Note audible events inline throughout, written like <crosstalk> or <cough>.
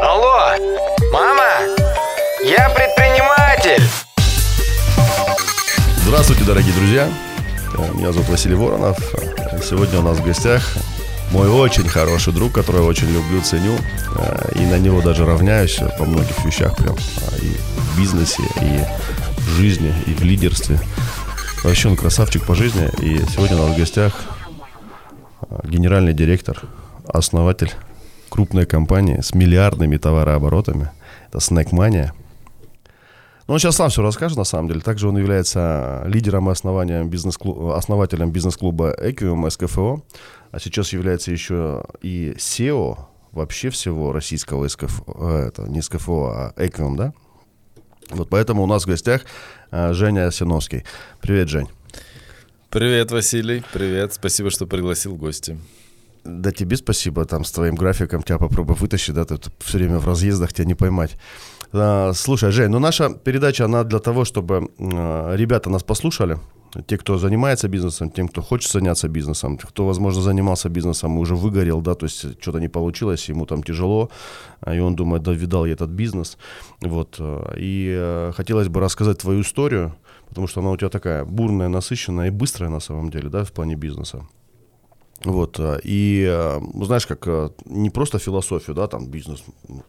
Алло, мама, я предприниматель. Здравствуйте, дорогие друзья. Э, Меня зовут Василий Воронов. Э, Сегодня у нас в гостях мой очень хороший друг, которого очень люблю, ценю. э, И на него даже равняюсь по многих вещах прям. И в бизнесе, и в жизни, и в лидерстве. Вообще он красавчик по жизни. И сегодня у нас в гостях генеральный директор, основатель крупной компании с миллиардными товарооборотами. Это Snackmania. Ну, он сейчас сам все расскажет, на самом деле. Также он является лидером и основанием бизнес основателем бизнес-клуба Equium СКФО, а сейчас является еще и SEO вообще всего российского СКФО, э, это не СКФО, а Equium, да? Вот поэтому у нас в гостях э, Женя Синовский. Привет, Жень. Привет, Василий. Привет. Спасибо, что пригласил в гости. Да тебе спасибо, там с твоим графиком тебя попробуй вытащить, да, ты все время в разъездах, тебя не поймать. А, Слушай, Жень, ну наша передача, она для того, чтобы э, ребята нас послушали, те, кто занимается бизнесом, тем, кто хочет заняться бизнесом, кто, возможно, занимался бизнесом и уже выгорел, да, то есть что-то не получилось, ему там тяжело, а, и он думает, да, видал я этот бизнес, вот, э, и э, хотелось бы рассказать твою историю, потому что она у тебя такая бурная, насыщенная и быстрая на самом деле, да, в плане бизнеса. Вот, э, и э, знаешь, как э, не просто философию, да, там бизнес,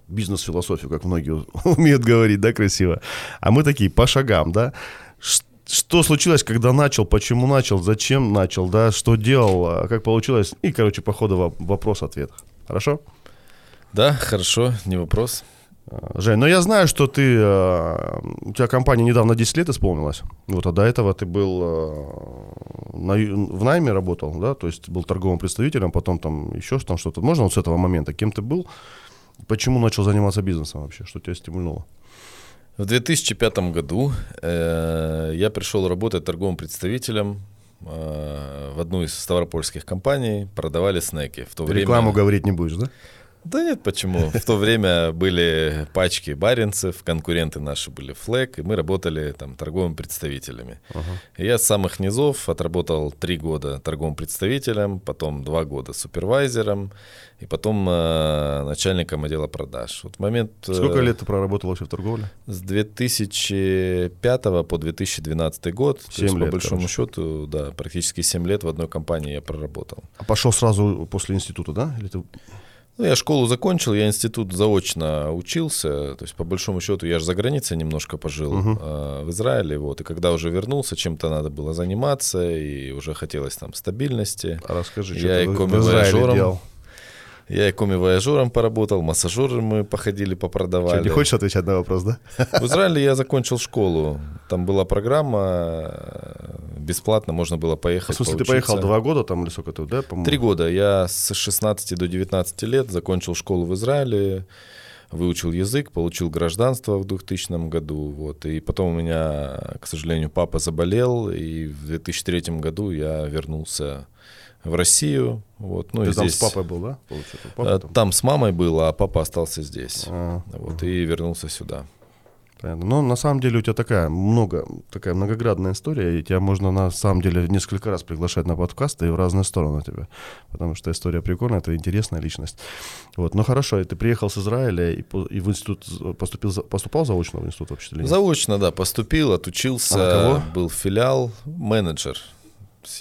бизнес-философию, как многие <laughs> умеют говорить, да, красиво, а мы такие по шагам, да, что случилось, когда начал, почему начал, зачем начал, да, что делал, как получилось, и, короче, по ходу во- вопрос-ответ. Хорошо? Да, хорошо, не вопрос. Жень, ну я знаю, что ты, э, у тебя компания недавно 10 лет исполнилась, вот, а до этого ты был э, на в найме работал, да, то есть был торговым представителем, потом там еще там что-то. Можно вот с этого момента, кем ты был, почему начал заниматься бизнесом вообще, что тебя стимульнуло? В 2005 году э, я пришел работать торговым представителем э, в одну из ставропольских компаний, продавали снеки. В то время... Рекламу говорить не будешь, да? Да нет, почему? В то время были пачки баринцев, конкуренты наши были Флэк, и мы работали там торговыми представителями. И я с самых низов отработал три года торговым представителем, потом два года супервайзером, и потом э, начальником отдела продаж. Вот момент... э, Сколько лет ты проработал вообще в торговле? С 2005 по 2012 год, то Семь есть, по лет, большому короче. счету, да, практически 7 лет в одной компании я проработал. А пошел сразу после института, да? Или ты... Ну, я школу закончил, я институт заочно учился, то есть по большому счету я же за границей немножко пожил э, в Израиле, вот, и когда уже вернулся, чем-то надо было заниматься, и уже хотелось там стабильности. А расскажи, что Я ты и в- Израиле делал. Я и коми-вояжером поработал, массажеры мы походили, Что, попродавали. не хочешь отвечать на вопрос, да? В Израиле я <laughs> закончил школу. Там была программа, э, бесплатно можно было В поехать. смысле, ты поучиться. поехал два года там или сколько ты, да? по-моему? Три года. Я с 16 до 19 лет закончил школу в Израиле, выучил язык, получил гражданство в 2000 году. Вот. И потом у меня, к сожалению, папа заболел, и в 2003 году я вернулся в Россию. Вот. Ну, Ты и там здесь... с папой был, да? Получается, Э, папа там? Там с мамой был, а папа остался здесь. А, Вот, и вернулся сюда. Понятно. Но на самом деле у тебя такая много, такая многоградная история, и тебя можно на самом деле несколько раз приглашать на подкасты и в разные стороны тебя, потому что история прикольная, это интересная личность. Вот, ну хорошо, и ты приехал с Израиля и, по- и в институт поступил, поступал заочно в институт вообще? Заочно, да, поступил, отучился, А был филиал, менеджер.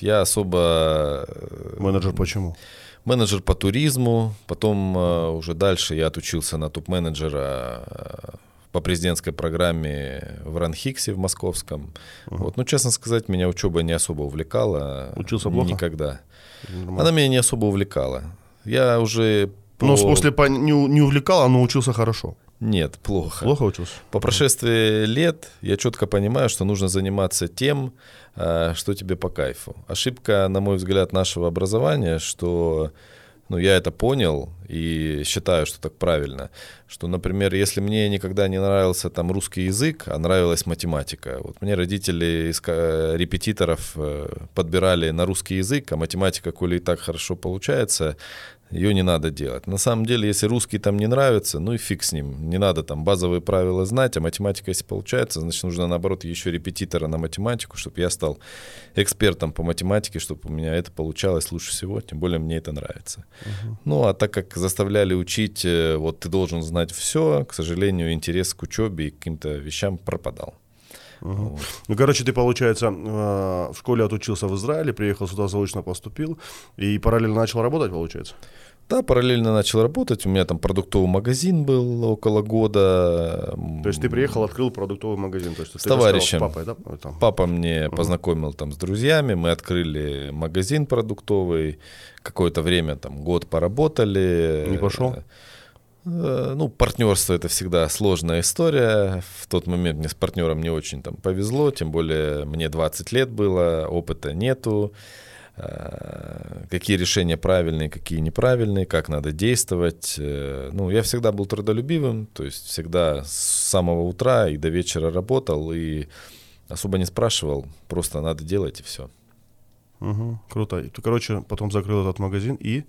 Я особо... э, Менеджер почему? Менеджер по туризму, потом э, уже дальше я отучился на топ-менеджера э, по президентской программе в Ранхиксе в Московском. Вот, ну, честно сказать, меня учеба не особо увлекала. Учился плохо? Никогда. Нормально. Она меня не особо увлекала. Я уже... Ну, по- смысле, по- не, не увлекал, а научился хорошо. Нет, плохо. Плохо учился? По прошествии лет я четко понимаю, что нужно заниматься тем, э, что тебе по кайфу. Ошибка, на мой взгляд, нашего образования, что ну, я это понял и считаю, что так правильно, что, например, если мне никогда не нравился там русский язык, а нравилась математика, вот мне родители из репетиторов э, подбирали на русский язык, а математика, коли и так хорошо получается, ее не надо делать. На самом деле, если русский там не нравится, ну и фиг с ним. Не надо там базовые правила знать, а математика, если получается, значит, нужно, наоборот, еще репетитора на математику, чтобы я стал экспертом по математике, чтобы у меня это получалось лучше всего, тем более мне это нравится. Uh-huh. Ну, а так как заставляли учить, э, вот ты должен знать все, к сожалению, интерес к учебе и к каким-то вещам пропадал. Угу. Вот. Ну, короче, ты, получается, э, в школе отучился в Израиле, приехал сюда заочно поступил и параллельно начал работать, получается? Да, параллельно начал работать. У меня там продуктовый магазин был около года. То есть ты приехал, открыл продуктовый магазин? То есть с товарищем. С папой, да? Там. Папа мне угу. познакомил там с друзьями. Мы открыли магазин продуктовый. Какое-то время, там, год поработали. Не пошел? Э, ну, партнерство это всегда сложная история. В тот момент мне с партнером не очень там повезло, тем более мне 20 лет было, опыта нету. Э, какие решения правильные, какие неправильные, как надо действовать. Э, ну, я всегда был трудолюбивым, то есть всегда с самого утра и до вечера работал и особо не спрашивал, просто надо делать и все. Угу, круто. Ты, короче, потом закрыл этот магазин и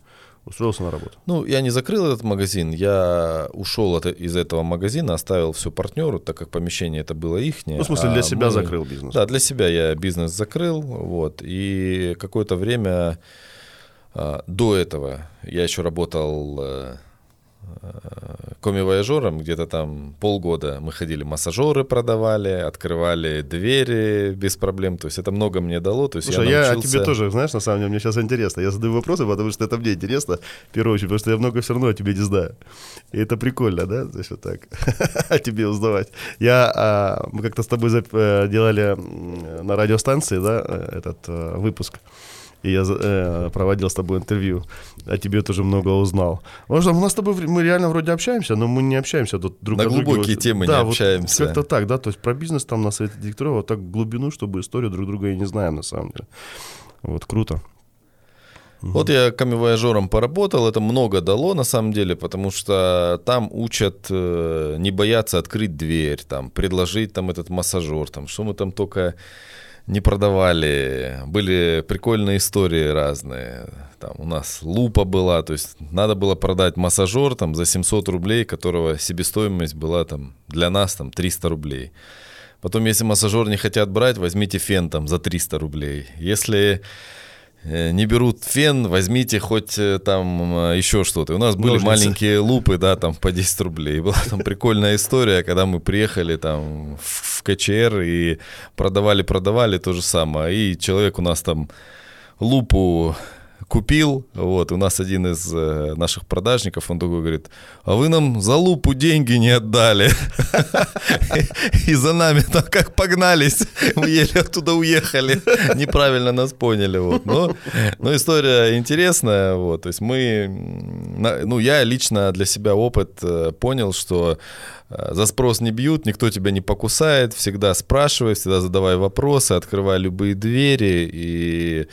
устроился на работу? Ну, я не закрыл этот магазин, я ушел от, из этого магазина, оставил все партнеру, так как помещение это было их. Ну, в смысле, для а себя мы... закрыл бизнес? Да, для себя я бизнес закрыл, вот, и какое-то время а, до этого я еще работал э, коми-вояжером, где-то там полгода мы ходили, массажеры продавали, открывали двери без проблем, то есть это много мне дало. То есть Слушай, я, научился... я тебе тоже, знаешь, на самом деле, мне сейчас интересно, я задаю вопросы, потому что это мне интересно, в первую очередь, потому что я много все равно о тебе не знаю. И это прикольно, да, значит, так, <laughs> о тебе узнавать. Я, а, мы как-то с тобой э, делали на радиостанции, да, э, этот а, выпуск, и я э, проводил с тобой интервью, о тебе тоже много узнал. Может, у нас с тобой мы реально вроде общаемся, но мы не общаемся тут друг На глубокие друга. темы да, не вот общаемся. Как-то так, да, то есть про бизнес там на совете директоров вот так глубину, чтобы историю друг друга и не знаем на самом деле. Вот, круто. Вот я камевояжером поработал, это много дало на самом деле, потому что там учат э, не бояться открыть дверь, там, предложить там этот массажер, там, что мы там только не продавали. Были прикольные истории разные. Там у нас лупа была, то есть надо было продать массажер там за 700 рублей, которого себестоимость была там для нас там 300 рублей. Потом, если массажер не хотят брать, возьмите фен там за 300 рублей. Если не берут фен, возьмите хоть э, там э, еще что-то. У нас были Ножницы. маленькие лупы, да, там по 10 рублей. Была там прикольная история, когда мы приехали там в КЧР и продавали-продавали то же самое. И человек у нас там лупу купил, вот, у нас один из э, наших продажников, он такой говорит, а вы нам за лупу деньги не отдали. <laughs> И за нами там как погнались, мы еле оттуда уехали, неправильно нас поняли, вот. Но, но история интересная, вот, то есть мы, ну, я лично для себя опыт э, понял, что за спрос не бьют, никто тебя не покусает, всегда спрашивай, всегда задавай вопросы, открывай любые двери и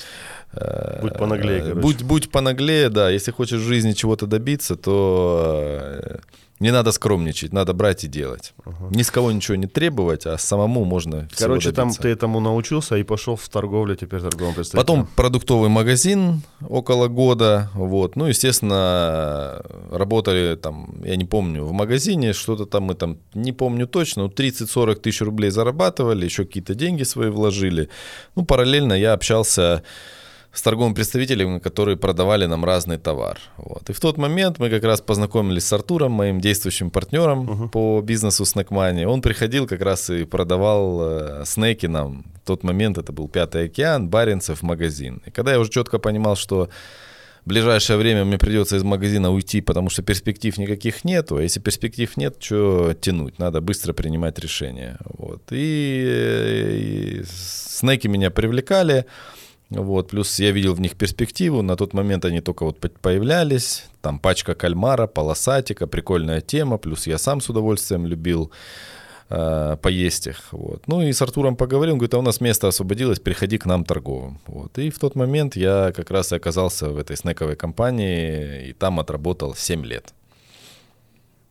Э, будь понаглее, короче. Будь, будь понаглее, да. Если хочешь в жизни чего-то добиться, то э, не надо скромничать, надо брать и делать. Ага. Ни с кого ничего не требовать, а самому можно Короче, там ты этому научился и пошел в торговлю, теперь торговым представителем. Потом продуктовый магазин около года, вот. Ну, естественно, работали там, я не помню, в магазине что-то там мы там, не помню точно, 30-40 тысяч рублей зарабатывали, еще какие-то деньги свои вложили. Ну, параллельно я общался с торговыми представителями, которые продавали нам разный товар. Вот. И в тот момент мы как раз познакомились с Артуром, моим действующим партнером uh-huh. по бизнесу Снэкмани. Он приходил как раз и продавал э, снеки нам. В тот момент это был Пятый океан, Баренцев магазин. И когда я уже четко понимал, что в ближайшее время мне придется из магазина уйти, потому что перспектив никаких нету. А если перспектив нет, что тянуть? Надо быстро принимать решения. Вот. И, и снеки меня привлекали. Вот, плюс я видел в них перспективу, на тот момент они только вот появлялись, там пачка кальмара, полосатика, прикольная тема, плюс я сам с удовольствием любил э, поесть их, вот. Ну и с Артуром поговорил, он говорит, а у нас место освободилось, приходи к нам торговым, вот. И в тот момент я как раз и оказался в этой снековой компании, и там отработал 7 лет.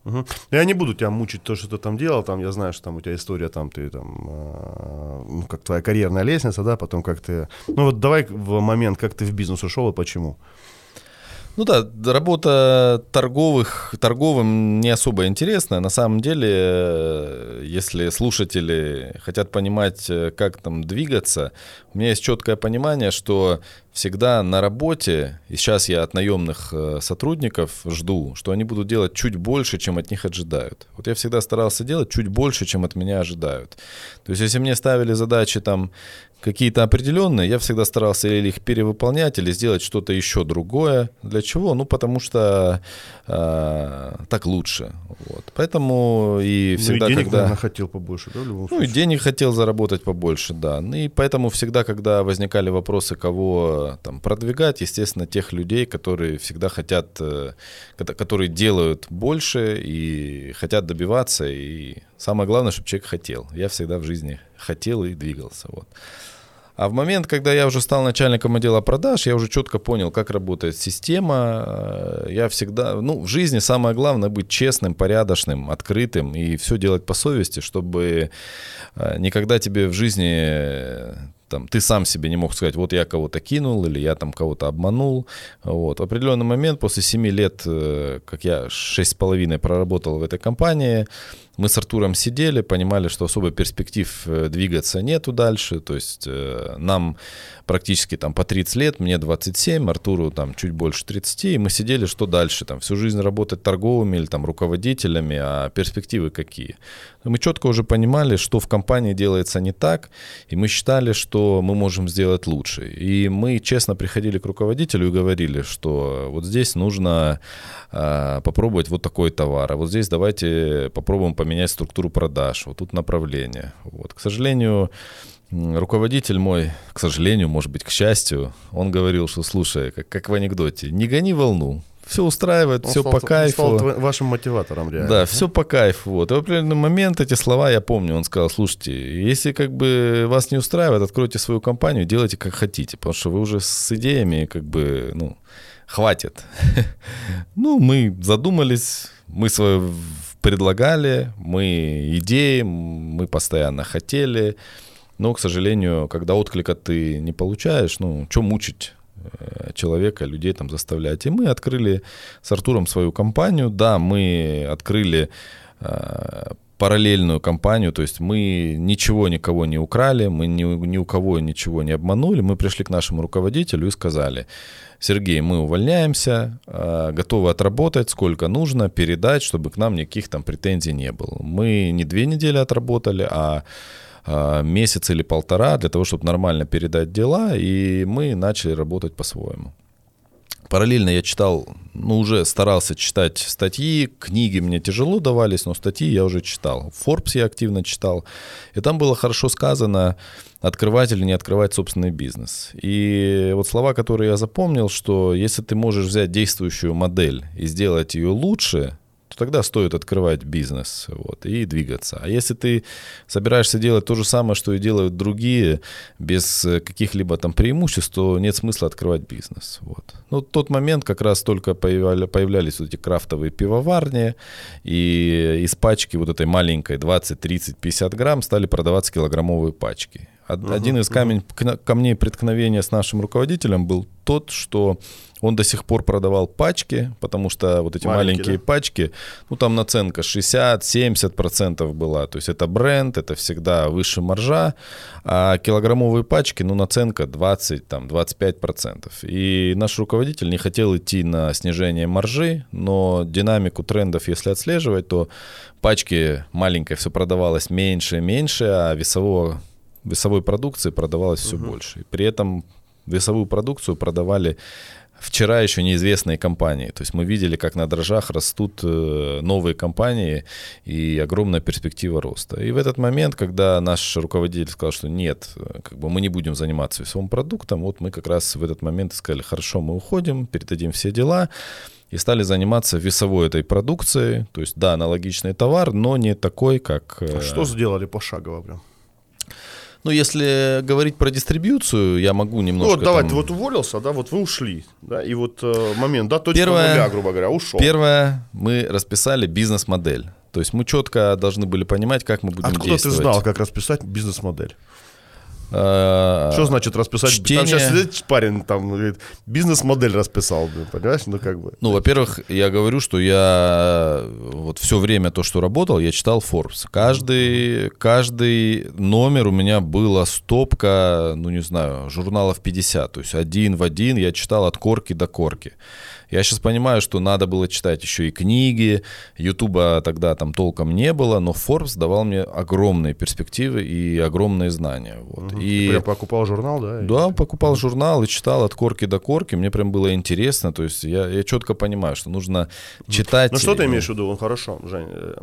Угу. Я не буду тебя мучить то, что ты там делал, там я знаю, что там у тебя история, там ты там, э, ну как твоя карьерная лестница, да, потом как ты, ну вот давай в момент, как ты в бизнес ушел и почему. Ну да, работа торговых, торговым не особо интересная. На самом деле, э, если слушатели хотят понимать, э, как там двигаться, у меня есть четкое понимание, что всегда на работе, и сейчас я от наемных э, сотрудников жду, что они будут делать чуть больше, чем от них ожидают. Вот я всегда старался делать чуть больше, чем от меня ожидают. То есть если мне ставили задачи там какие-то определенные, я всегда старался или их перевыполнять, или сделать что-то еще другое. Для чего? Ну, потому что э, так лучше. Вот. Поэтому и всегда, ну, и денег, когда... наверное, хотел побольше, да, в любом Ну, случае? и денег хотел заработать побольше, да. Ну, и поэтому всегда, когда возникали вопросы, кого там продвигать, естественно, тех людей, которые всегда хотят, э, кото- которые делают больше и хотят добиваться, и самое главное, чтобы человек хотел. Я всегда в жизни хотел и двигался, вот. А в момент, когда я уже стал начальником отдела продаж, я уже четко понял, как работает система. Э, Я всегда, ну, в жизни самое главное быть честным, порядочным, открытым и все делать по совести, чтобы э, никогда тебе в жизни э, там, ты сам себе не мог сказать, вот я кого-то кинул или я там кого-то обманул. Вот. В определенный момент, после 7 лет, э, как я 6,5 проработал в этой компании, мы с Артуром сидели, понимали, что особо перспектив э, двигаться нету дальше. То есть э, нам практически там по 30 лет, мне 27, Артуру там чуть больше 30, и мы сидели, что дальше, там всю жизнь работать торговыми или там руководителями, а перспективы какие. Мы четко уже понимали, что в компании делается не так, и мы считали, что мы можем сделать лучше. И мы честно приходили к руководителю и говорили, что вот здесь нужно э, попробовать вот такой товар, а вот здесь давайте попробуем поменять структуру продаж, вот тут направление. Вот. К сожалению, руководитель мой, к сожалению, может быть, к счастью, он говорил, что, слушай, как, как в анекдоте, не гони волну, все устраивает, Он все стал- по он кайфу. стал тво- вашим мотиватором, реально. Да, все по кайфу. Вот. И в определенный момент эти слова я помню. Он сказал, слушайте, если как бы вас не устраивает, откройте свою компанию, делайте как хотите, потому что вы уже с идеями как бы, ну, хватит. <laughs> Ну, мы задумались, мы свое предлагали, мы идеи, мы постоянно хотели, но, к сожалению, когда отклика ты не получаешь, ну, что мучить э, человека, людей там заставлять. И мы открыли с Артуром свою компанию. Да, мы открыли э, параллельную компанию, то есть мы ничего никого не украли, мы ни, ни у кого ничего не обманули. Мы пришли к нашему руководителю и сказали, Сергей, мы увольняемся, э, готовы отработать сколько нужно, передать, чтобы к нам никаких там претензий не было. Мы не две недели отработали, а а, месяц или полтора для того, чтобы нормально передать дела, и мы начали работать по-своему. Параллельно я читал, ну, уже старался читать статьи, книги мне тяжело давались, но статьи я уже читал. Forbes я активно читал, и там было хорошо сказано, открывать или не открывать собственный бизнес. И вот слова, которые я запомнил, что если ты можешь взять действующую модель и сделать ее лучше, то тогда стоит открывать бизнес вот, и двигаться. А если ты собираешься делать то же самое, что и делают другие, без э, каких-либо там преимуществ, то нет смысла открывать бизнес. Вот. Ну, тот момент как раз только появляли, появлялись вот эти крафтовые пивоварни, и из пачки вот этой маленькой 20, 30, 50 грамм стали продаваться килограммовые пачки. Од- Один из камень, кна- камней преткновения с нашим руководителем был тот, что он до сих пор продавал пачки, потому что вот эти Маленькие, маленькие да? пачки, ну там наценка 60-70% была. То есть это бренд, это всегда выше маржа, а килограммовые пачки, ну наценка 20, там 25%. И наш руководитель не хотел идти на снижение маржи, но динамику трендов, если отслеживать, то пачки маленькой все продавалось меньше и меньше, а весового, весовой продукции продавалось все больше. И при этом весовую продукцию продавали вчера еще неизвестные компании. То есть мы видели, как на дрожжах растут э, новые компании и огромная перспектива роста. И в этот момент, когда наш руководитель сказал, что нет, э, как бы мы не будем заниматься весовым продуктом, вот мы как раз в этот момент сказали, хорошо, мы уходим, передадим все дела и стали заниматься весовой этой продукцией. То есть, да, аналогичный товар, но не такой, как... А Что сделали пошагово прям? Ну, если говорить про дистрибьюцию, я могу Ну немножко... вот давай, там- ты вот уволился, да, вот вы ушли, да, и вот э, момент, да, точка Первое- нуля, грубо говоря, ушел. Первое, мы расписали бизнес-модель. То есть мы четко должны были понимать, как мы будем Откуда действовать. ты знал, как расписать бизнес-модель? А, Что значит расписать? чтение. Там сейчас сидит парень, там, говорит, бизнес-модель расписал, понимаешь? Ну, как бы. Ну, во-первых, я говорю, что я э, вот все время то, что работал, я читал Forbes. Каждый, каждый номер у меня была стопка, ну, не знаю, журналов 50. То есть один в один я читал от корки до корки. Я сейчас понимаю, что надо было читать еще и книги, Ютуба тогда там толком не было, но Forbes давал мне огромные перспективы и огромные знания. Вот. И... Я покупал журнал, да? и- Да, покупал журнал и читал от корки до корки. Мне прям было интересно. То есть я, я четко понимаю, что нужно читать. Ну что ты и- имеешь в виду? Он хорошо, Жень. э,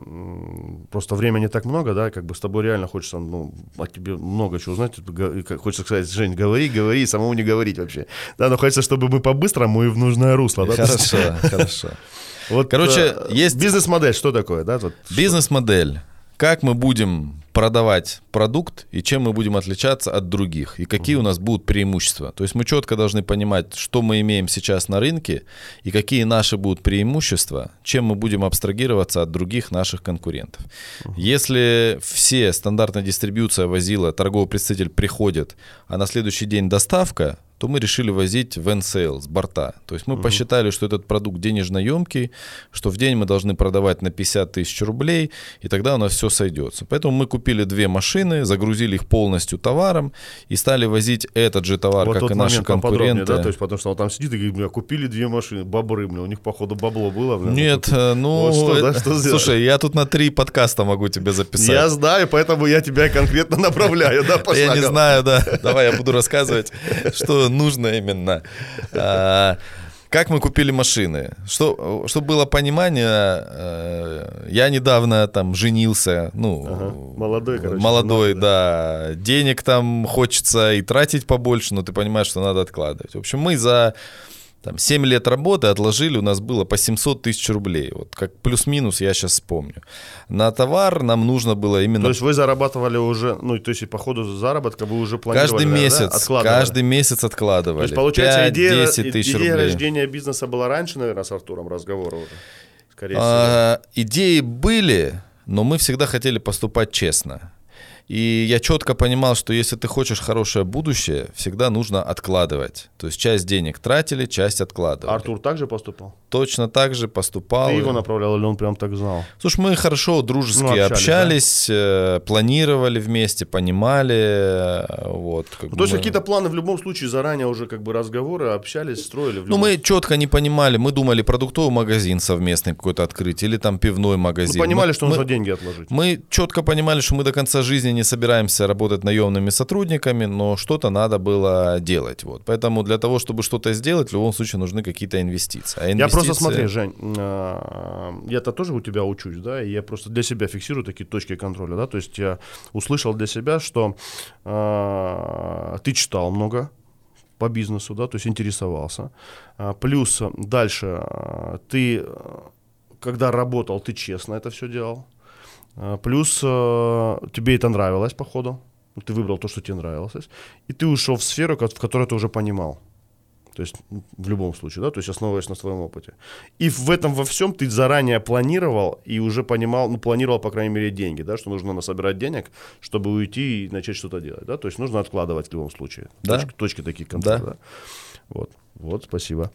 Просто времени так много, да, как бы с тобой реально хочется, ну, о тебе много чего узнать. И Хочется сказать, Жень, говори, говори, и самому не говорить вообще. Да, но хочется, чтобы мы по-быстрому и в нужное русло, да? Хорошо, хорошо. <laughs> Вот, Короче, э, есть- Бизнес-модель, что такое, да? Вот, Бизнес-модель. Как мы будем продавать продукт и чем мы будем отличаться от других, и какие у нас будут преимущества. То есть мы четко должны понимать, что мы имеем сейчас на рынке, и какие наши будут преимущества, чем мы будем абстрагироваться от других наших конкурентов. Если все стандартная дистрибьюция возила, торговый представитель приходит, а на следующий день доставка, то мы решили возить в sale с борта. То есть мы посчитали, что этот продукт денежно емкий, что в день мы должны продавать на 50 тысяч рублей, и тогда у нас все сойдется. Поэтому мы купили две машины, загрузили их полностью товаром и стали возить этот же товар, вот как и наши конкуренты. да? То есть, потому что он там сидит и говорит, купили две машины, бобры, бля, у них, походу, бабло было, бля. Нет, э, ну, Вот что, да, э, что сделать? слушай, я тут на три подкаста могу тебе записать. Я знаю, поэтому я тебя конкретно направляю, да, Я не знаю, да. Давай я буду рассказывать, что нужно именно. А, Как мы купили машины? Что, чтобы было понимание, э, я недавно там женился, ну, Ага. Молодой, короче, молодой, женатый, да. Денег там хочется и тратить побольше, но ты понимаешь, что надо откладывать. В общем, мы за там, 7 лет работы отложили, у нас было по 700 тысяч рублей. Вот как плюс-минус я сейчас вспомню. На товар нам нужно было именно То есть вы зарабатывали уже, ну, то есть по ходу заработка вы уже планировали, Каждый да, месяц, откладывали? каждый месяц откладывали. То есть, получается, идея, 10 тысяч идея рублей. рождения бизнеса была раньше, наверное, с Артуром разговора уже? Скорее всего. А, идеи были, но мы всегда хотели поступать честно. И я четко понимал, что если ты хочешь хорошее будущее, всегда нужно откладывать. То есть часть денег тратили, часть откладывали. Артур также поступал? Точно так же поступал. Ты его направлял или он прям так знал? Слушай, мы хорошо, дружески Ну, общались, общались, э, планировали вместе, понимали. э, Вот, как Ну, то есть бы мы- какие-то планы в любом случае заранее уже как бы разговоры, общались, строили. в Ну, мы четко не понимали, мы думали продуктовый магазин совместный какой-то открыть или там пивной Ну, магазин. понимали, Мы- что мы, нужно деньги отложить. мы четко понимали, что мы до конца жизни не собираемся работать наемными сотрудниками, но что-то надо было делать. Вот. Поэтому для того, чтобы что-то сделать, в любом случае нужны какие-то инвестиции. А Я просто инвестиции- смотри, Жень, а, я-то тоже у тебя учусь, да, и я просто для себя фиксирую такие точки контроля, да, то есть я услышал для себя, что а, ты читал много по бизнесу, да, то есть интересовался, А, плюс дальше ты, когда работал, ты честно это все делал, плюс а, тебе это нравилось, походу, ты выбрал то, что тебе нравилось, и ты ушел в сферу, в которой ты уже понимал. То есть в любом случае, да, то есть основываясь на своем опыте. И в этом во всем ты заранее планировал и уже понимал, ну, планировал, по крайней мере, деньги, да, что нужно насобирать денег, чтобы уйти и начать что-то делать, да, то есть нужно откладывать в любом случае. Да. Точки, точки такие контроля, Да. да. Вот, вот, спасибо.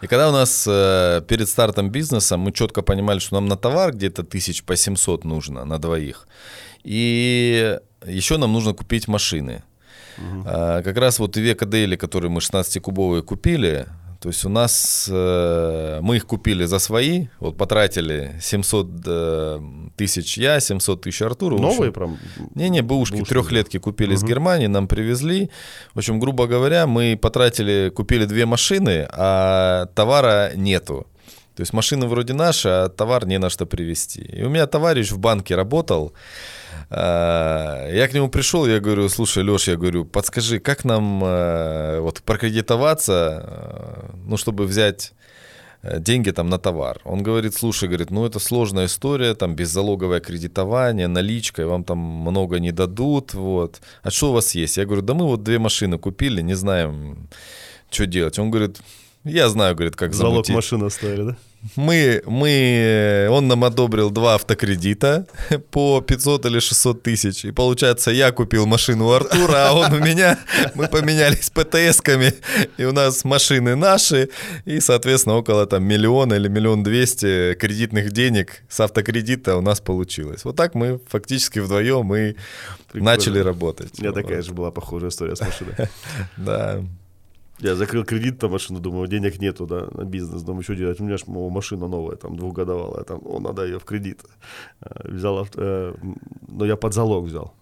И когда у нас э, перед стартом бизнеса мы четко понимали, что нам на товар где-то тысяч по 700 нужно на двоих. И еще нам нужно купить машины. А, как раз вот Ивека Дейли, которые мы 16-кубовые купили, то есть у нас, э, мы их купили за свои, вот потратили 700 э, тысяч я, 700 тысяч Артуру. Общем, Новые прям? не-не, бэушки Бэушки, трехлетки купили из Германии, нам привезли. В общем, грубо говоря, мы потратили, купили две машины, а товара нету. То есть машины вроде наши, а товар не на что привезти. И у меня товарищ в банке работал. А, Я к нему пришел, я говорю, слушай, Леш, я говорю, подскажи, как нам э, вот прокредитоваться, э, ну, чтобы взять э, деньги там на товар. Он говорит, слушай, говорит, ну это сложная история, там беззалоговое кредитование, наличка, и вам там много не дадут, вот. А что у вас есть? Я говорю, да мы вот две машины купили, не знаем, что делать. Он говорит, Я знаю, говорит, как Залог замутить. машины оставили, да? Мы, мы, он нам одобрил два автокредита <laughs> по 500 или 600 тысяч. И получается, я купил машину у Артура, а он у меня. <laughs> Мы поменялись ПТСками, и у нас машины наши. И, соответственно, около там миллиона или миллион двести кредитных денег с автокредита у нас получилось. Вот так мы фактически вдвоем и Прикольно. начали работать. У меня Вот. такая же была похожая история с машиной. <laughs> Да. Я закрыл кредит на машину, думаю, денег нету, да, на бизнес. Думаю, что делать? У меня же мол, машина новая, там, двухгодовалая, там, о, надо ее в кредит. Э, Взял, авто- э, но я под залог взял.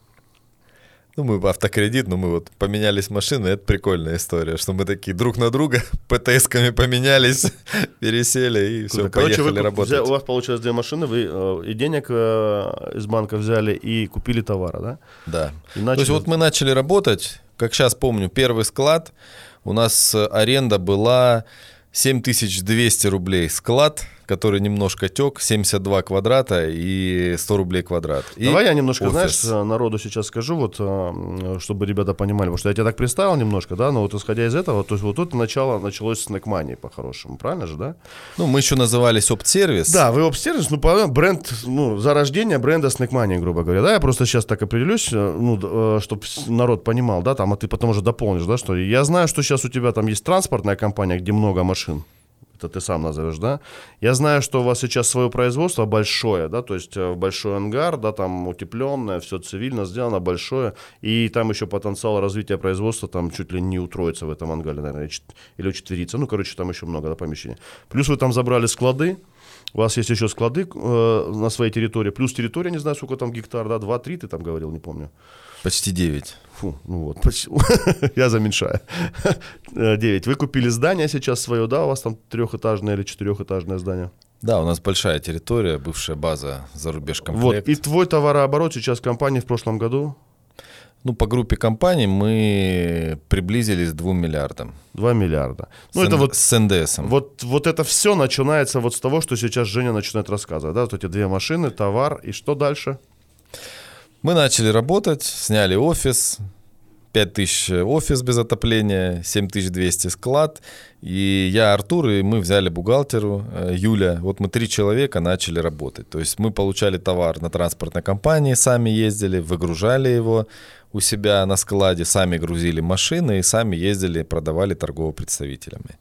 Ну, мы автокредит, но мы вот поменялись машины, это прикольная история, что мы такие друг на друга <laughs> ПТСками поменялись, <laughs> пересели и все. Короче, поехали вы, работать. взя- у вас получилось две машины, вы э, и денег э, из банка взяли, и купили товара, да? Да. И То начали- есть вот мы начали работать, как сейчас помню, первый склад, у нас э, аренда была 7200 рублей склад, который немножко тек, 72 квадрата и 100 рублей квадрат. И Давай я немножко, офис. знаешь, э, народу сейчас скажу, вот, э, чтобы ребята понимали, потому что я тебя так представил немножко, да, но вот исходя из этого, то есть вот тут начало началось с снэкмании по-хорошему, правильно же, да? Ну, мы еще назывались Опт-сервис. Да, вы обсервис, ну, бренд, ну, зарождение бренда Snackmania, грубо говоря, да, я просто сейчас так определюсь, э, ну, чтобы народ понимал, да, там, а ты потом уже дополнишь, да, что я знаю, что сейчас у тебя там есть транспортная компания, где много машин, это ты сам назовешь, да. Я знаю, что у вас сейчас свое производство большое, да, то есть э, большой ангар, да, там утепленное, все цивильно сделано, большое, и там еще потенциал развития производства там чуть ли не утроится в этом ангаре, наверное, или учетверится, ну, короче, там еще много, да, помещений. Плюс вы там забрали склады, у вас есть еще склады э, на своей территории, плюс территория, не знаю, сколько там гектар, да, 2-3 ты там говорил, не помню. Почти 9. Фу, ну вот, почти. <laughs> я заменьшаю. 9. Вы купили здание сейчас свое, да, у вас там трехэтажное или четырехэтажное здание? Да, у нас большая территория, бывшая база за рубеж Вот, комплект. и твой товарооборот сейчас компании в прошлом году Ну, по группе компаний мы приблизились к 2 миллиардам. 2 миллиарда. Ну, с, это вот с НДСом. Вот, вот это все начинается вот с того, что сейчас Женя начинает рассказывать, да, вот эти две машины, товар, и что дальше? Мы начали работать, сняли офис, 5000 офис без отопления, 7200 склад. И я, Артур, и мы взяли бухгалтеру э, Юля. Вот мы три человека начали работать. То есть мы получали товар на транспортной компании, сами ездили, выгружали его у себя на складе, сами грузили машины и сами ездили, продавали торговым представителями.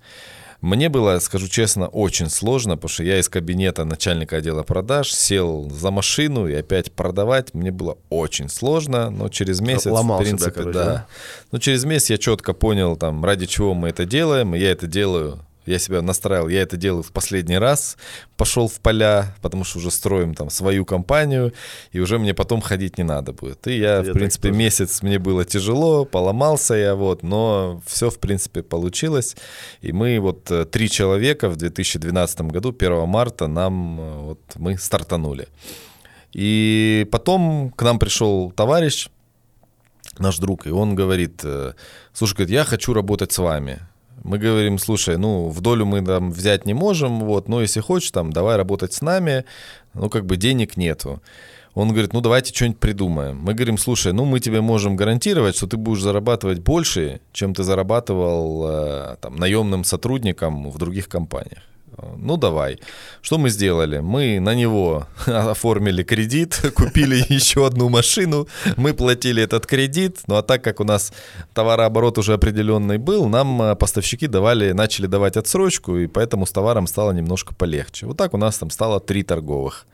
Мне было, скажу честно, очень сложно, потому что я из кабинета начальника отдела продаж сел за машину и опять продавать. Мне было очень сложно, но через месяц, Ломал в себя, принципе, короче, да. да? Но через месяц я четко понял, там, ради чего мы это делаем, и я это делаю. Я себя настраивал, я это делаю в последний раз, пошел в поля, потому что уже строим там свою компанию, и уже мне потом ходить не надо будет. И я, Я в принципе, тоже. месяц мне было тяжело, поломался я, вот, но все, в принципе, получилось. И мы вот э, три человека в 2012 году, 1 марта, нам э, вот мы стартанули. И потом к нам пришел товарищ, наш друг, и он говорит, э, слушай, говорит, я хочу работать с вами. Мы говорим, слушай, ну, в долю мы там взять не можем, вот, но если хочешь, там, давай работать с нами, ну, как бы денег нету. Он говорит, ну, давайте что-нибудь придумаем. Мы говорим, слушай, ну, мы тебе можем гарантировать, что ты будешь зарабатывать больше, чем ты зарабатывал э, там, наемным сотрудником в других компаниях. Ну, давай. Что мы сделали? Мы на него <laughs> оформили кредит, <laughs> купили еще одну машину, мы платили этот кредит, ну а так как у нас товарооборот уже определенный был, нам э, поставщики давали, начали давать отсрочку, и поэтому с товаром стало немножко полегче. Вот так у нас там стало три торговых.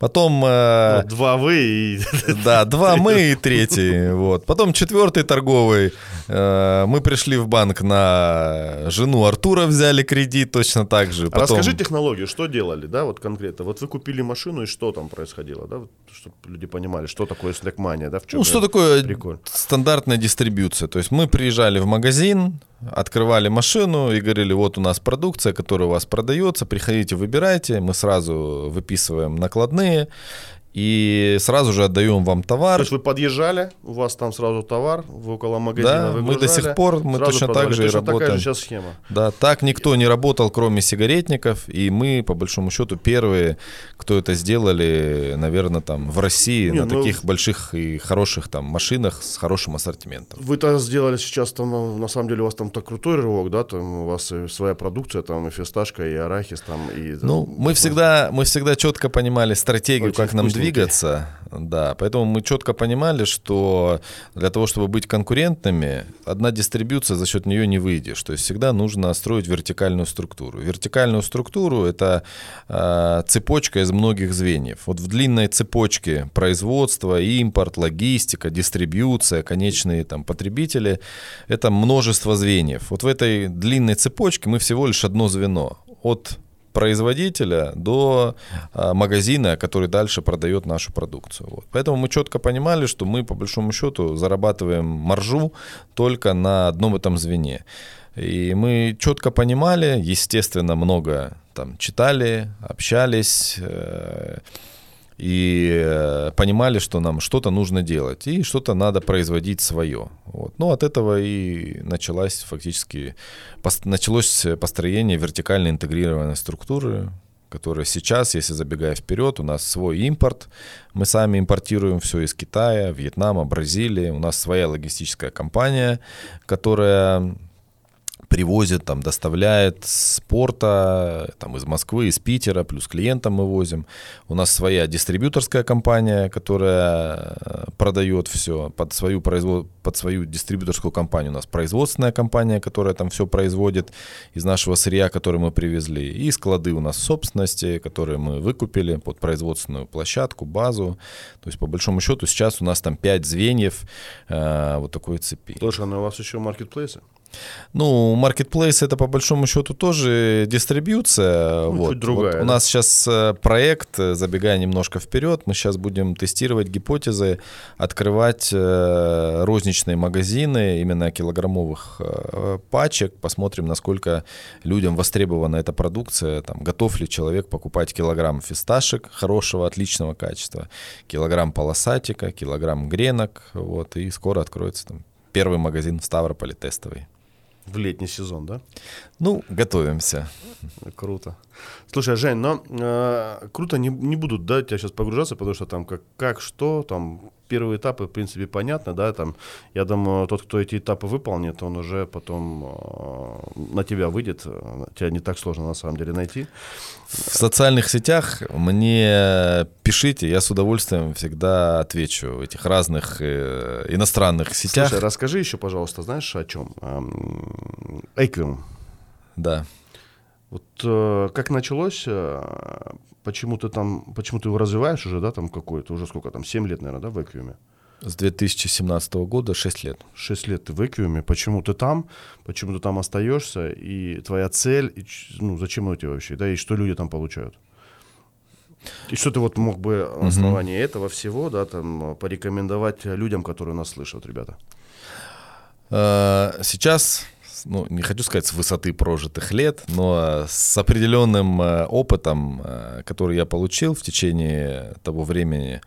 Потом... э, Вот два вы и... <laughs> да, два мы и третий. Вот. Потом четвертый торговый. Э, Мы пришли в банк на жену Артура, взяли кредит точно так же. А Потом... Расскажи технологию, что делали, да, вот конкретно. Вот вы купили машину, и что там происходило, да, чтобы люди понимали, что такое слэкмания, да, в чем Ну, что такое прикол? стандартная дистрибьюция? То есть мы приезжали в магазин, открывали машину и говорили, вот у нас продукция, которая у вас продается, приходите, выбирайте, мы сразу выписываем накладные, и сразу же отдаем вам товар. То есть вы подъезжали, у вас там сразу товар, вы около магазина Да, мы до сих пор, мы точно так же точно такая работаем. же сейчас схема. Да, так никто не работал, кроме сигаретников, и мы, по большому счету, первые, кто это сделали, наверное, там в России Не, на ну- таких больших и хороших там машинах с хорошим ассортиментом. Вы-то сделали сейчас там, ну, на самом деле, у вас там так крутой рывок, да, там у вас и своя продукция, там и фисташка, и арахис, там, и... Ну, мы всегда, мы всегда четко понимали стратегию, Очень как нам вкусненький. Двигаться. Да, поэтому мы четко понимали, что для того, чтобы быть конкурентными, одна дистрибьюция за счет нее не выйдешь. То есть всегда нужно строить вертикальную структуру. Вертикальную структуру это э, цепочка из многих звеньев. Вот в длинной цепочке производство, импорт, логистика, дистрибьюция, конечные там потребители это множество звеньев. Вот в этой длинной цепочке мы всего лишь одно звено. От производителя до а, магазина, который дальше продает нашу продукцию. Вот. Поэтому мы четко понимали, что мы по большому счету зарабатываем маржу только на одном этом звене. И мы четко понимали, естественно, много там читали, общались, э, и э, понимали, что нам что-то нужно делать и что-то надо производить свое. Вот. Ну, от этого и началась фактически, началось построение вертикально интегрированной структуры, которая сейчас, если забегая вперед, у нас свой импорт, мы сами импортируем все из Китая, Вьетнама, Бразилии, у нас своя логистическая компания, которая привозит, там, доставляет с порта, там, из Москвы, из Питера, плюс клиентам мы возим. У нас своя дистрибьюторская компания, которая э, продает все под свою, производ... под свою дистрибьюторскую компанию. У нас производственная компания, которая там все производит из нашего сырья, который мы привезли. И склады у нас собственности, которые мы выкупили под производственную площадку, базу. То есть, по большому счету, сейчас у нас там 5 звеньев э, вот такой цепи. Слушай, ну у вас еще маркетплейсы? Ну, маркетплейс это по большому счету тоже дистрибьюция. Ну, вот. другая, Вот у нас сейчас э, проект, э, забегая немножко вперед, мы сейчас будем тестировать гипотезы, открывать э, розничные магазины именно килограммовых пачек, посмотрим, насколько людям востребована эта продукция, там, готов ли человек покупать килограмм фисташек хорошего, отличного качества, килограмм полосатика, килограмм гренок, вот, и скоро откроется там первый магазин в Ставрополе тестовый. В летний сезон, да? Ну, готовимся. Круто. Слушай, Жень, но э, круто, не, не буду, да, тебя сейчас погружаться, потому что там как, как, что, там первые этапы, в принципе, понятно, да, там, я думаю, тот, кто эти этапы выполнит, он уже потом э, на тебя выйдет, э, тебя не так сложно на самом деле найти. В социальных сетях мне пишите, я с удовольствием всегда отвечу в этих разных э, иностранных сетях. Слушай, расскажи еще, пожалуйста, знаешь о чем? Эм, Эквиум. Да. Вот э, как началось, э, почему ты там, почему ты его развиваешь уже, да, там какой-то, уже сколько там, 7 лет, наверное, да, в Эквиуме? С 2017 года 6 лет. 6 лет ты в Эквиуме, почему ты там, почему ты там остаешься, и твоя цель, и, ну, зачем оно тебе вообще, да, и что люди там получают? И что ты вот мог бы на основании этого всего, да, там, порекомендовать людям, которые нас слышат, ребята? Э, Сейчас, ну, не хочу сказать с высоты прожитых лет, но с определенным э, опытом, э, который я получил в течение того времени,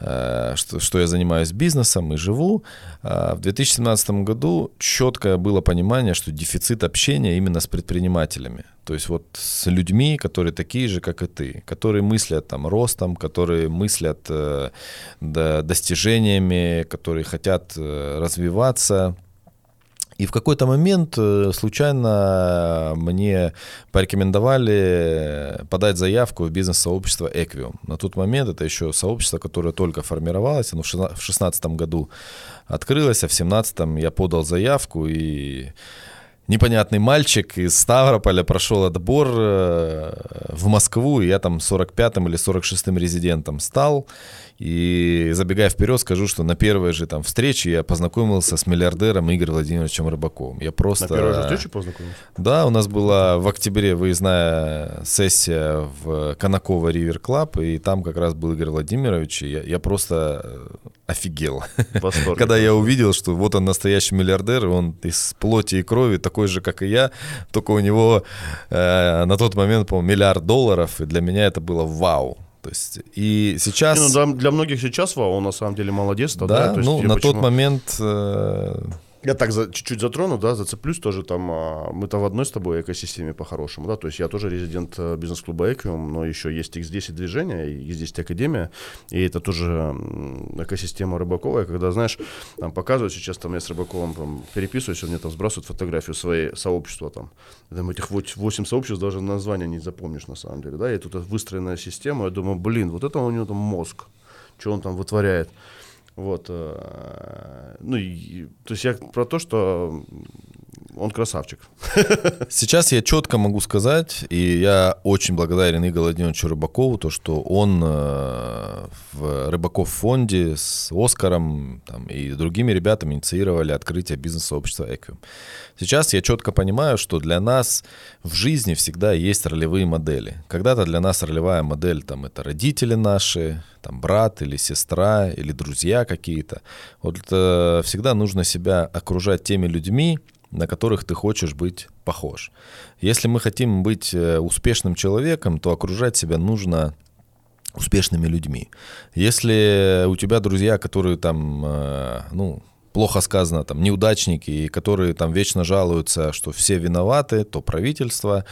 э, что, что я занимаюсь бизнесом и живу, э, в 2017 году четкое было понимание, что дефицит общения именно с предпринимателями. То есть вот с людьми, которые такие же, как и ты, которые мыслят там ростом, которые мыслят э, достижениями, которые хотят э, развиваться. И в какой-то момент э, случайно мне порекомендовали подать заявку в бизнес-сообщество Equium. На тот момент это еще сообщество, которое только формировалось. Оно в 2016 году открылось, а в 2017 я подал заявку и непонятный мальчик из Ставрополя прошел отбор э, в Москву, и я там 45-м или 46-м резидентом стал. И забегая вперед, скажу, что на первой же там встрече я познакомился с миллиардером Игорем Владимировичем Рыбаковым. Я просто... На первой же встрече познакомился? Да, у нас была в октябре выездная сессия в Конаково River Club, и там как раз был Игорь Владимирович, и я, я просто э, офигел. В восторге. Когда я увидел, что вот он настоящий миллиардер, он из плоти и крови такой же, как и я, только у него э, на тот момент, по-моему, миллиард долларов, и для меня это было вау. То есть, и сейчас... Не, ну, для, для многих сейчас он на самом деле молодец. Да, да? То есть, ну, на почему... тот момент... Э я так за, чуть-чуть затрону, да, зацеплюсь тоже там. А, мы-то в одной с тобой экосистеме по-хорошему, да. То есть я тоже резидент э, бизнес-клуба Equium, но еще есть X10 движение, X10 Академия, и это тоже экосистема рыбаковая, когда, знаешь, там показывают сейчас, там я с рыбаковым там, переписываюсь, он мне там сбрасывает фотографию своей сообщества там. Там этих 8 сообществ даже названия не запомнишь на самом деле, да. И тут выстроенная система, я думаю, блин, вот это у него там мозг, что он там вытворяет. Вот. Э, ну, и, то есть я про то, что он красавчик. Сейчас я четко могу сказать, и я очень благодарен Игорю Владимировичу Рыбакову, то, что он э, в Рыбаков фонде с Оскаром там, и другими ребятами инициировали открытие бизнес-сообщества Equium. Сейчас я четко понимаю, что для нас в жизни всегда есть ролевые модели. Когда-то для нас ролевая модель там, это родители наши, там, брат или сестра, или друзья какие-то. Вот э, всегда нужно себя окружать теми людьми, на которых ты хочешь быть похож. Если мы хотим быть э, успешным человеком, то окружать себя нужно успешными людьми. Если у тебя друзья, которые там, э, ну, плохо сказано, там, неудачники, которые там вечно жалуются, что все виноваты, то правительство,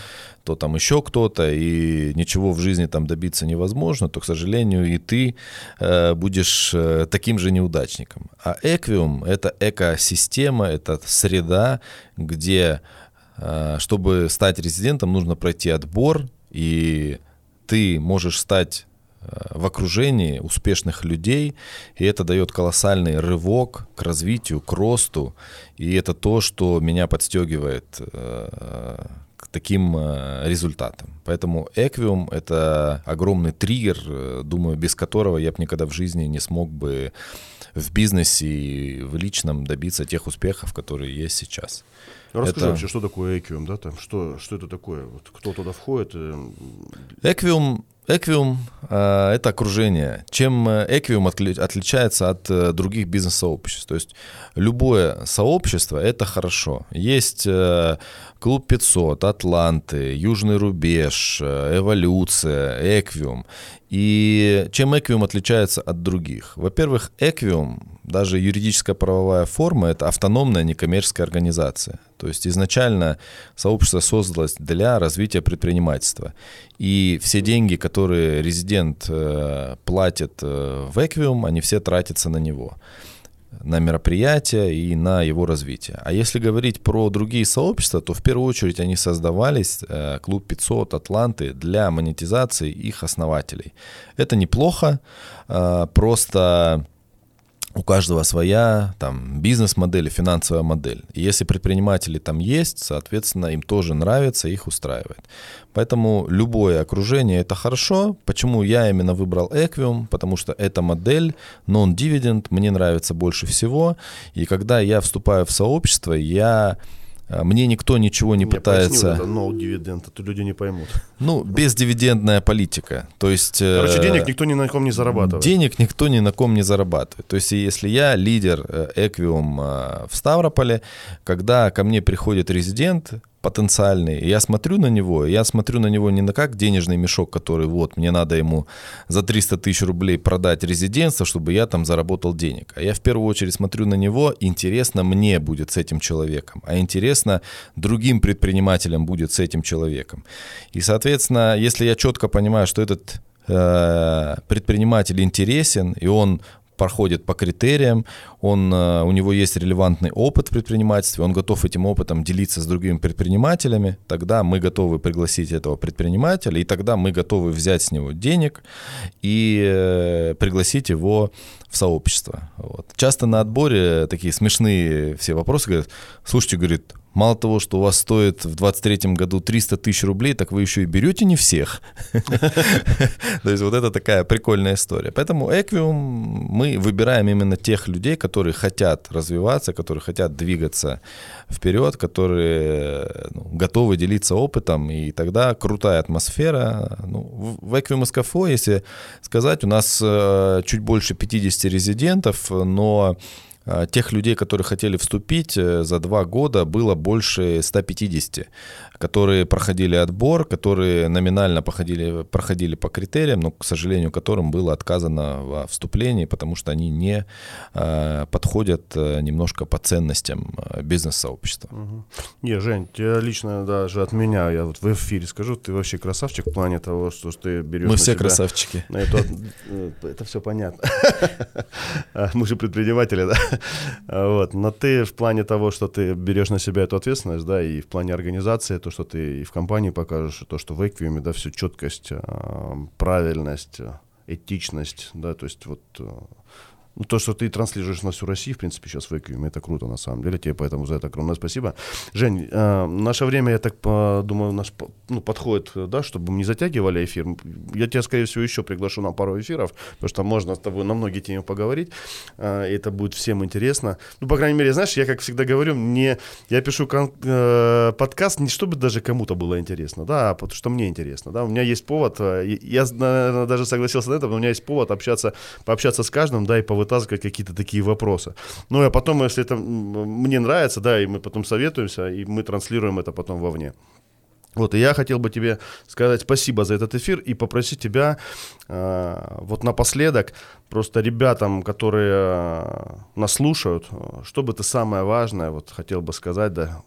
то там еще кто-то, и ничего в жизни там добиться невозможно, то, к сожалению, и ты э, будешь э, таким же неудачником. А Эквиум — это экосистема, это среда, где, э, чтобы стать резидентом, нужно пройти отбор, и ты можешь стать в окружении успешных людей, и это дает колоссальный рывок к развитию, к росту, и это то, что меня подстегивает э, к таким э, результатам. Поэтому Эквиум — это огромный триггер, э, думаю, без которого я бы никогда в жизни не смог бы в бизнесе и в личном добиться тех успехов, которые есть сейчас. Ну, расскажи это... вообще, что такое Эквиум, да, там, что, что это такое, вот, кто туда входит? Эквиум Эквиум э, это окружение. Чем Эквиум отли, отличается от э, других бизнес-сообществ? То есть любое сообщество это хорошо. Есть э, Клуб 500, Атланты, Южный рубеж, э, Эволюция, Эквиум. И чем Эквиум отличается от других? Во-первых, Эквиум, даже юридическая правовая форма, это автономная некоммерческая организация. То есть изначально сообщество создалось для развития предпринимательства. И все деньги, которые резидент э, платит э, в Эквиум, они все тратятся на него на мероприятия и на его развитие. А если говорить про другие сообщества, то в первую очередь они создавались, э, Клуб 500, Атланты, для монетизации их основателей. Это неплохо, э, просто у каждого своя там бизнес-модель, финансовая модель. И если предприниматели там есть, соответственно, им тоже нравится, их устраивает. Поэтому любое окружение это хорошо. Почему я именно выбрал Equium? Потому что эта модель non-dividend мне нравится больше всего. И когда я вступаю в сообщество, я мне никто ничего не Я пытается... это no dividend, а то люди не поймут. Ну, бездивидендная политика. То есть... Э, Короче, денег никто ни на ком не зарабатывает. Денег никто ни на ком не зарабатывает. То есть, если я лидер Эквиум в Ставрополе, когда ко мне приходит резидент, потенциальный. Я смотрю на него, я смотрю на него не на как денежный мешок, который вот, мне надо ему за 300 тысяч рублей продать резидентство, чтобы я там заработал денег. А я в первую очередь смотрю на него, интересно мне будет с этим человеком, а интересно другим предпринимателям будет с этим человеком. И, соответственно, если я четко понимаю, что этот э, предприниматель интересен, и он проходит по критериям, он, э, у него есть релевантный опыт в предпринимательстве, он готов этим опытом делиться с другими предпринимателями, тогда мы готовы пригласить этого предпринимателя, и тогда мы готовы взять с него денег и э, пригласить его в сообщество. Вот. Часто на отборе такие смешные все вопросы говорят, слушайте, говорит, мало того, что у вас стоит в 23 году 300 тысяч рублей, так вы еще и берете не всех. <laughs> То есть вот это такая прикольная история. Поэтому Equium мы выбираем именно тех людей, которые хотят развиваться, которые хотят двигаться вперед, которые ну, готовы делиться опытом, и тогда крутая атмосфера. Ну, в Equium SKFO, если сказать, у нас э, чуть больше 50 резидентов, но тех людей, которые хотели вступить, э, за два года было больше 150, которые проходили отбор, которые номинально проходили, проходили по критериям, но, к сожалению, которым было отказано во вступлении, потому что они не а, подходят э, немножко по ценностям э, бизнес-сообщества. Угу. Не, Жень, лично даже от меня, я вот в эфире скажу, ты вообще красавчик в плане того, что ты берешь Мы все себя, красавчики. Это, это все понятно. <laughs> Мы же предприниматели, да? Вот. Но ты в плане того, что ты берешь на себя эту ответственность, да, и в плане организации, то, что ты и в компании покажешь, то, что в Эквиуме, да, всю четкость, а, правильность, этичность, да, то есть вот ну, то, что ты транслируешь на всю Россию, в принципе, сейчас в Эквиуме, это круто, на самом деле. Тебе поэтому за это огромное спасибо. Жень, э, наше время, я так думаю, наш, ну, подходит, да, чтобы мы не затягивали эфир. Я тебя, скорее всего, еще приглашу на пару эфиров, потому что можно с тобой на многие темы поговорить. Э, и это будет всем интересно. Ну, по крайней мере, знаешь, я, как всегда говорю, мне, я пишу кон, э, подкаст не чтобы даже кому-то было интересно, да, а потому что мне интересно, да. У меня есть повод, э, я, наверное, даже согласился на это, но у меня есть повод общаться, пообщаться с каждым, да, и повыдать вытаскивать какие-то такие вопросы. Ну, а потом, если это мне нравится, да, и мы потом советуемся, и мы транслируем это потом вовне. Вот, и я хотел бы тебе сказать спасибо за этот эфир и попросить тебя э, вот напоследок просто ребятам, которые э, нас слушают, что бы ты самое важное вот хотел бы сказать, да,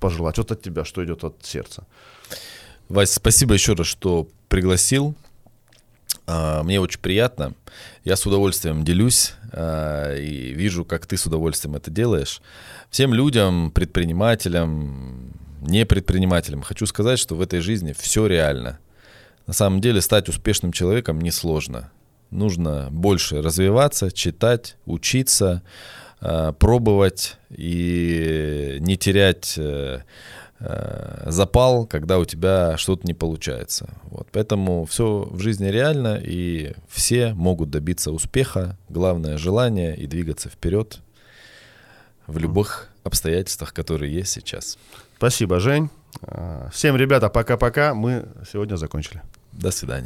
пожелать вот от тебя, что идет от сердца. Вась, спасибо еще раз, что пригласил. А, мне очень приятно. Я с удовольствием делюсь а, и вижу, как ты с удовольствием это делаешь. Всем людям, предпринимателям, не предпринимателям хочу сказать, что в этой жизни все реально. На самом деле стать успешным человеком несложно. Нужно больше развиваться, читать, учиться, а, пробовать и не терять э, запал, когда у тебя что-то не получается. Вот. Поэтому все в жизни реально, и все могут добиться успеха. Главное желание и двигаться вперед в любых обстоятельствах, которые есть сейчас. Спасибо, Жень. Э, всем, ребята, пока-пока. Мы сегодня закончили. До свидания.